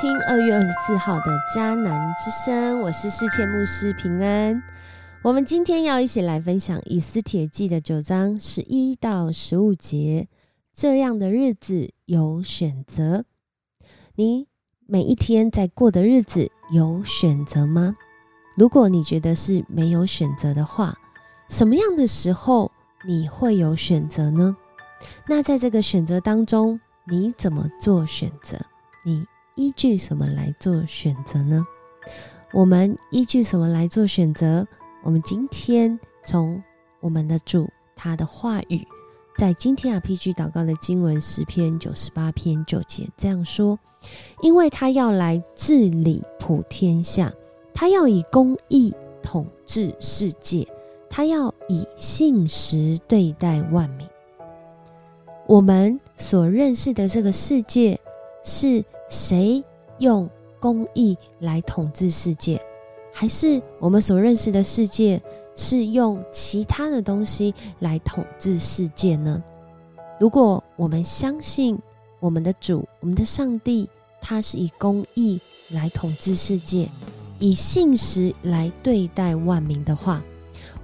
听二月二十四号的迦南之声，我是世界牧师平安。我们今天要一起来分享以斯帖记的九章十一到十五节。这样的日子有选择，你每一天在过的日子有选择吗？如果你觉得是没有选择的话，什么样的时候你会有选择呢？那在这个选择当中，你怎么做选择？你？依据什么来做选择呢？我们依据什么来做选择？我们今天从我们的主他的话语，在今天 RPG 祷告的经文十篇九十八篇九节这样说：因为他要来治理普天下，他要以公义统治世界，他要以信实对待万民。我们所认识的这个世界是。谁用公义来统治世界，还是我们所认识的世界是用其他的东西来统治世界呢？如果我们相信我们的主、我们的上帝，他是以公义来统治世界，以信实来对待万民的话，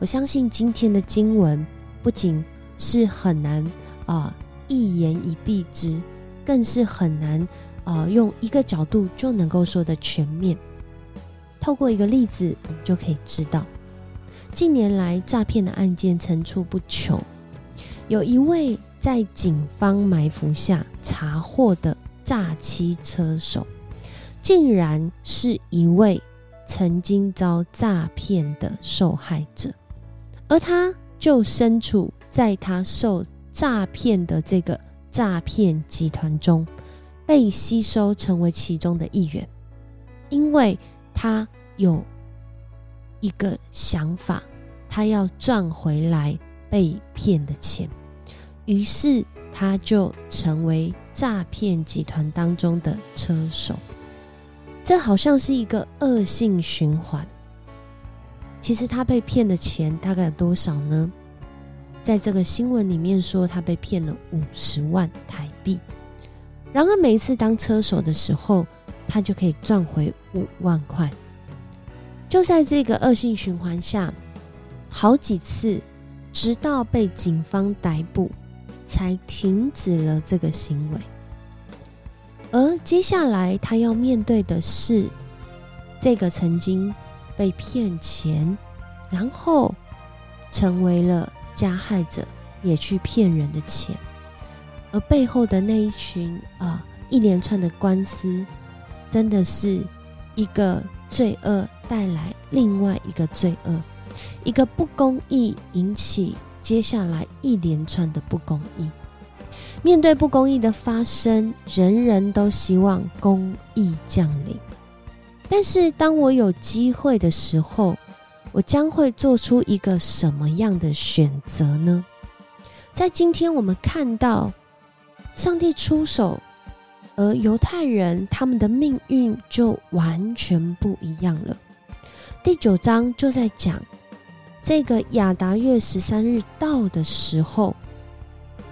我相信今天的经文不仅是很难啊一言以蔽之，更是很难。呃，用一个角度就能够说的全面。透过一个例子，我们就可以知道，近年来诈骗的案件层出不穷。有一位在警方埋伏下查获的诈欺车手，竟然是一位曾经遭诈骗的受害者，而他就身处在他受诈骗的这个诈骗集团中。被吸收成为其中的一员，因为他有一个想法，他要赚回来被骗的钱，于是他就成为诈骗集团当中的车手。这好像是一个恶性循环。其实他被骗的钱大概有多少呢？在这个新闻里面说，他被骗了五十万台币。然而，每一次当车手的时候，他就可以赚回五万块。就在这个恶性循环下，好几次，直到被警方逮捕，才停止了这个行为。而接下来，他要面对的是这个曾经被骗钱，然后成为了加害者，也去骗人的钱。而背后的那一群啊，一连串的官司，真的是一个罪恶带来另外一个罪恶，一个不公义引起接下来一连串的不公义。面对不公义的发生，人人都希望公义降临。但是当我有机会的时候，我将会做出一个什么样的选择呢？在今天我们看到。上帝出手，而犹太人他们的命运就完全不一样了。第九章就在讲，这个亚达月十三日到的时候，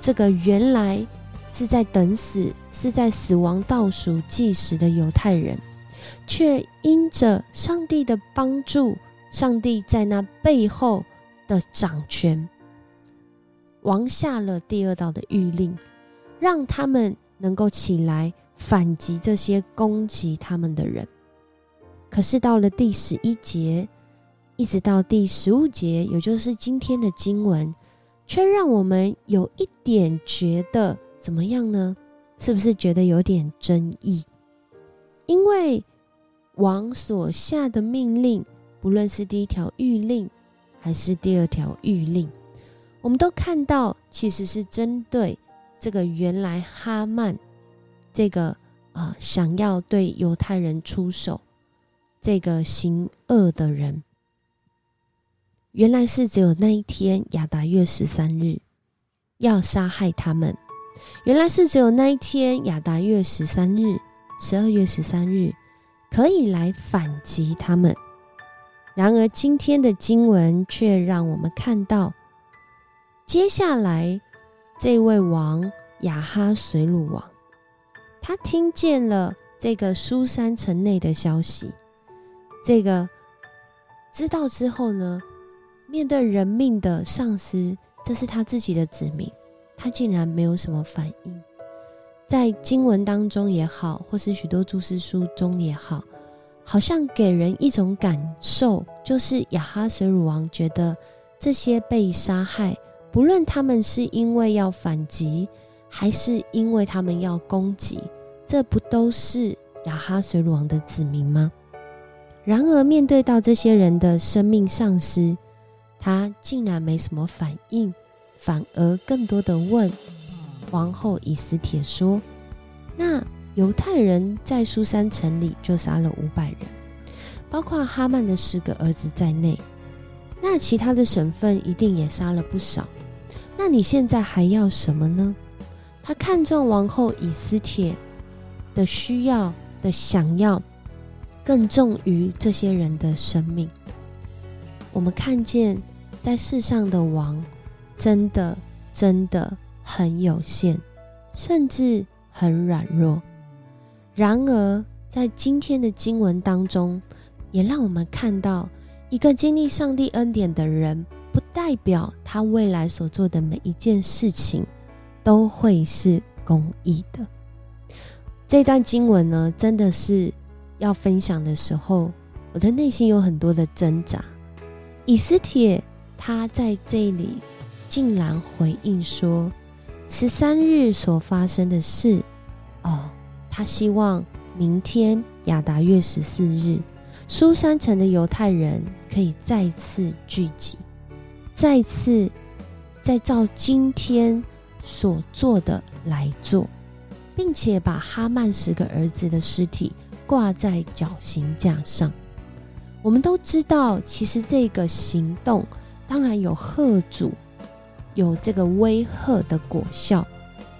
这个原来是在等死、是在死亡倒数计时的犹太人，却因着上帝的帮助，上帝在那背后的掌权，王下了第二道的谕令。让他们能够起来反击这些攻击他们的人。可是到了第十一节，一直到第十五节，也就是今天的经文，却让我们有一点觉得怎么样呢？是不是觉得有点争议？因为王所下的命令，不论是第一条谕令，还是第二条谕令，我们都看到其实是针对。这个原来哈曼，这个啊想要对犹太人出手，这个行恶的人，原来是只有那一天亚达月十三日要杀害他们，原来是只有那一天亚达月十三日十二月十三日可以来反击他们。然而今天的经文却让我们看到，接下来。这位王亚哈水鲁王，他听见了这个苏山城内的消息。这个知道之后呢，面对人命的上司，这是他自己的子民，他竟然没有什么反应。在经文当中也好，或是许多注释书中也好，好像给人一种感受，就是亚哈水乳王觉得这些被杀害，不论他们是因为要反击，还是因为他们要攻击，这不都是亚哈水乳王的子民吗？然而，面对到这些人的生命丧失，他竟然没什么反应，反而更多的问王后以斯帖说：“那犹太人在苏珊城里就杀了五百人，包括哈曼的十个儿子在内，那其他的省份一定也杀了不少。那你现在还要什么呢？”他看中王后以斯帖的需要的想要。更重于这些人的生命。我们看见，在世上的王，真的真的很有限，甚至很软弱。然而，在今天的经文当中，也让我们看到，一个经历上帝恩典的人，不代表他未来所做的每一件事情都会是公义的。这段经文呢，真的是。要分享的时候，我的内心有很多的挣扎。以斯帖他在这里竟然回应说：“十三日所发生的事，他希望明天亚达月十四日，苏山城的犹太人可以再次聚集，再次再照今天所做的来做，并且把哈曼十个儿子的尸体。”挂在绞刑架上，我们都知道，其实这个行动当然有贺主，有这个威吓的果效，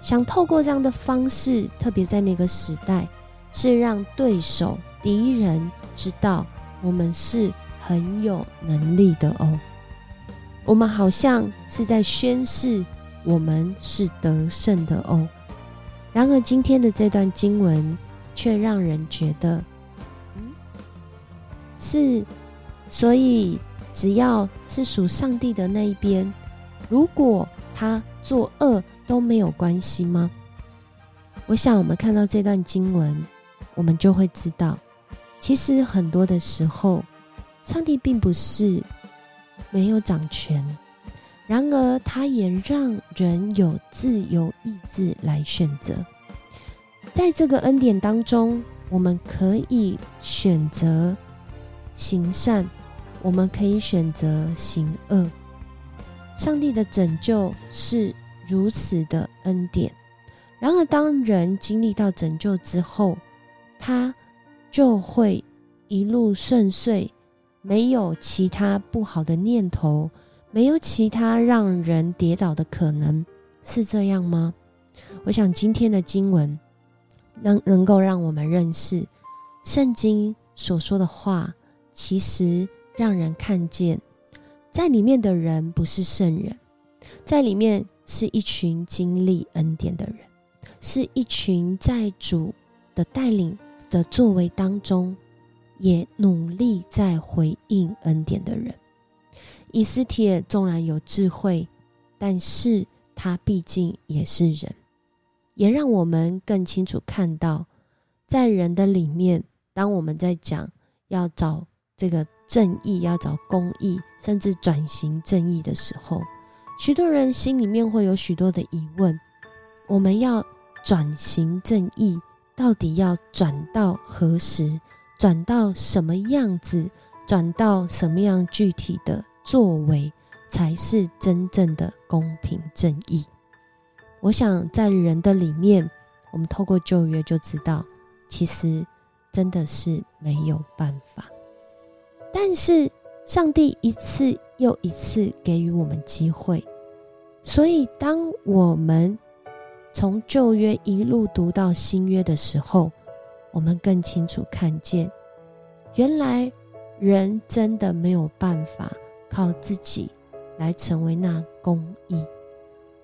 想透过这样的方式，特别在那个时代，是让对手敌人知道我们是很有能力的哦。我们好像是在宣誓，我们是得胜的哦。然而，今天的这段经文。却让人觉得，是，所以只要是属上帝的那一边，如果他作恶都没有关系吗？我想，我们看到这段经文，我们就会知道，其实很多的时候，上帝并不是没有掌权，然而他也让人有自由意志来选择。在这个恩典当中，我们可以选择行善，我们可以选择行恶。上帝的拯救是如此的恩典。然而，当人经历到拯救之后，他就会一路顺遂，没有其他不好的念头，没有其他让人跌倒的可能，是这样吗？我想今天的经文。能能够让我们认识圣经所说的话，其实让人看见，在里面的人不是圣人，在里面是一群经历恩典的人，是一群在主的带领的作为当中，也努力在回应恩典的人。以斯帖纵然有智慧，但是他毕竟也是人。也让我们更清楚看到，在人的里面，当我们在讲要找这个正义、要找公义，甚至转型正义的时候，许多人心里面会有许多的疑问：我们要转型正义，到底要转到何时？转到什么样子？转到什么样具体的作为，才是真正的公平正义？我想，在人的里面，我们透过旧约就知道，其实真的是没有办法。但是，上帝一次又一次给予我们机会，所以当我们从旧约一路读到新约的时候，我们更清楚看见，原来人真的没有办法靠自己来成为那公义，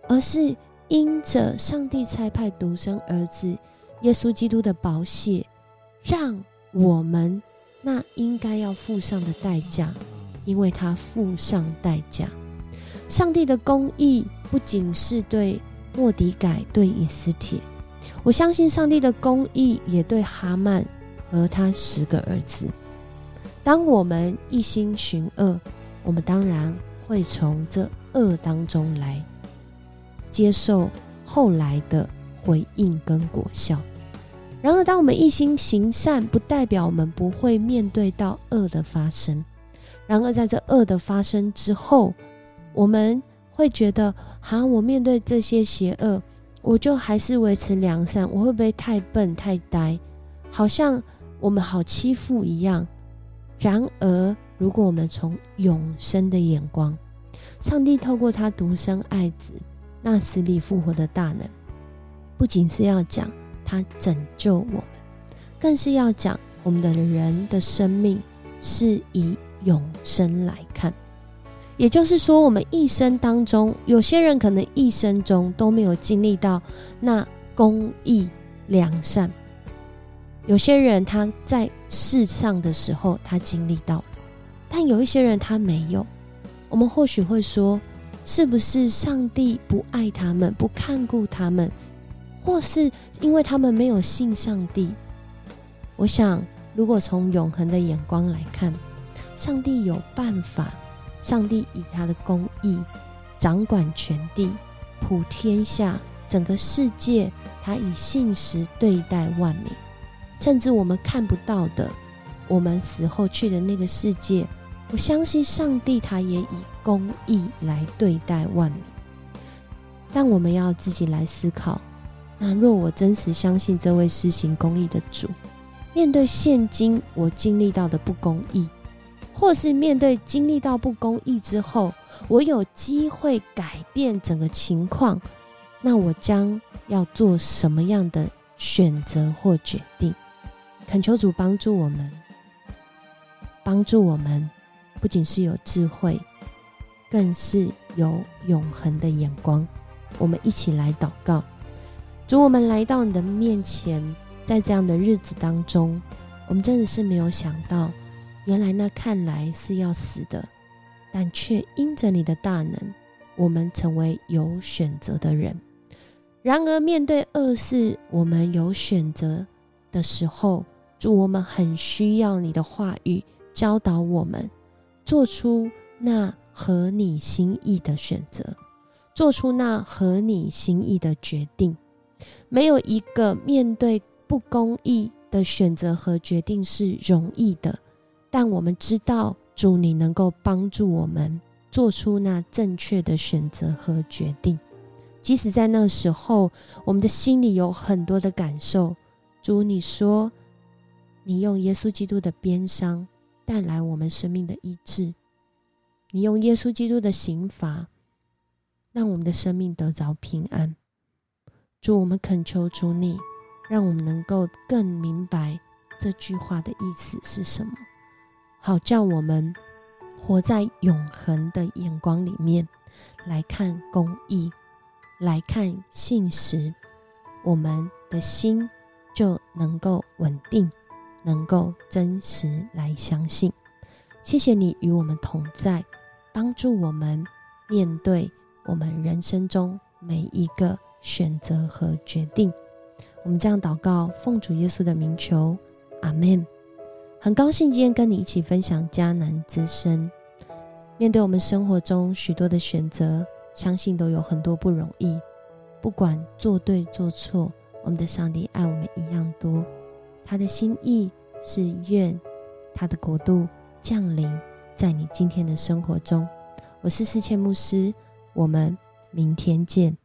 而是。因着上帝差派独生儿子耶稣基督的宝血，让我们那应该要付上的代价，因为他付上代价。上帝的公义不仅是对莫迪改、对以斯帖，我相信上帝的公义也对哈曼和他十个儿子。当我们一心寻恶，我们当然会从这恶当中来接受后来的回应跟果效。然而，当我们一心行善，不代表我们不会面对到恶的发生。然而，在这恶的发生之后，我们会觉得：哈，我面对这些邪恶，我就还是维持良善，我会不会太笨太呆？好像我们好欺负一样。然而，如果我们从永生的眼光，上帝透过他独生爱子那死里复活的大能，不仅是要讲他拯救我们，更是要讲我们的人的生命是以永生来看。也就是说，我们一生当中，有些人可能一生中都没有经历到那公义良善。有些人他在世上的时候，他经历到了，但有一些人他没有。我们或许会说，是不是上帝不爱他们，不看顾他们，或是因为他们没有信上帝？我想，如果从永恒的眼光来看，上帝有办法，上帝以他的公义掌管全地，普天下整个世界，他以信实对待万民。甚至我们看不到的，我们死后去的那个世界，我相信上帝他也以公义来对待万民。但我们要自己来思考：那若我真实相信这位施行公义的主，面对现今我经历到的不公义，或是面对经历到不公义之后，我有机会改变整个情况，那我将要做什么样的选择或决定？恳求主帮助我们，帮助我们，不仅是有智慧，更是有永恒的眼光。我们一起来祷告，主，我们来到你的面前，在这样的日子当中，我们真的是没有想到，原来那看来是要死的，但却因着你的大能，我们成为有选择的人。然而，面对恶事，我们有选择的时候。主，我们很需要你的话语教导我们，做出那合你心意的选择，做出那合你心意的决定。没有一个面对不公义的选择和决定是容易的，但我们知道，主你能够帮助我们做出那正确的选择和决定。即使在那时候，我们的心里有很多的感受，主你说。你用耶稣基督的鞭伤带来我们生命的医治，你用耶稣基督的刑罚让我们的生命得着平安。主，我们恳求主你，让我们能够更明白这句话的意思是什么，好叫我们活在永恒的眼光里面来看公义，来看信实，我们的心就能够稳定。能够真实来相信，谢谢你与我们同在，帮助我们面对我们人生中每一个选择和决定。我们这样祷告，奉主耶稣的名求，阿门。很高兴今天跟你一起分享迦南之声。面对我们生活中许多的选择，相信都有很多不容易。不管做对做错，我们的上帝爱我们一样多。他的心意是愿他的国度降临在你今天的生活中。我是世谦牧师，我们明天见。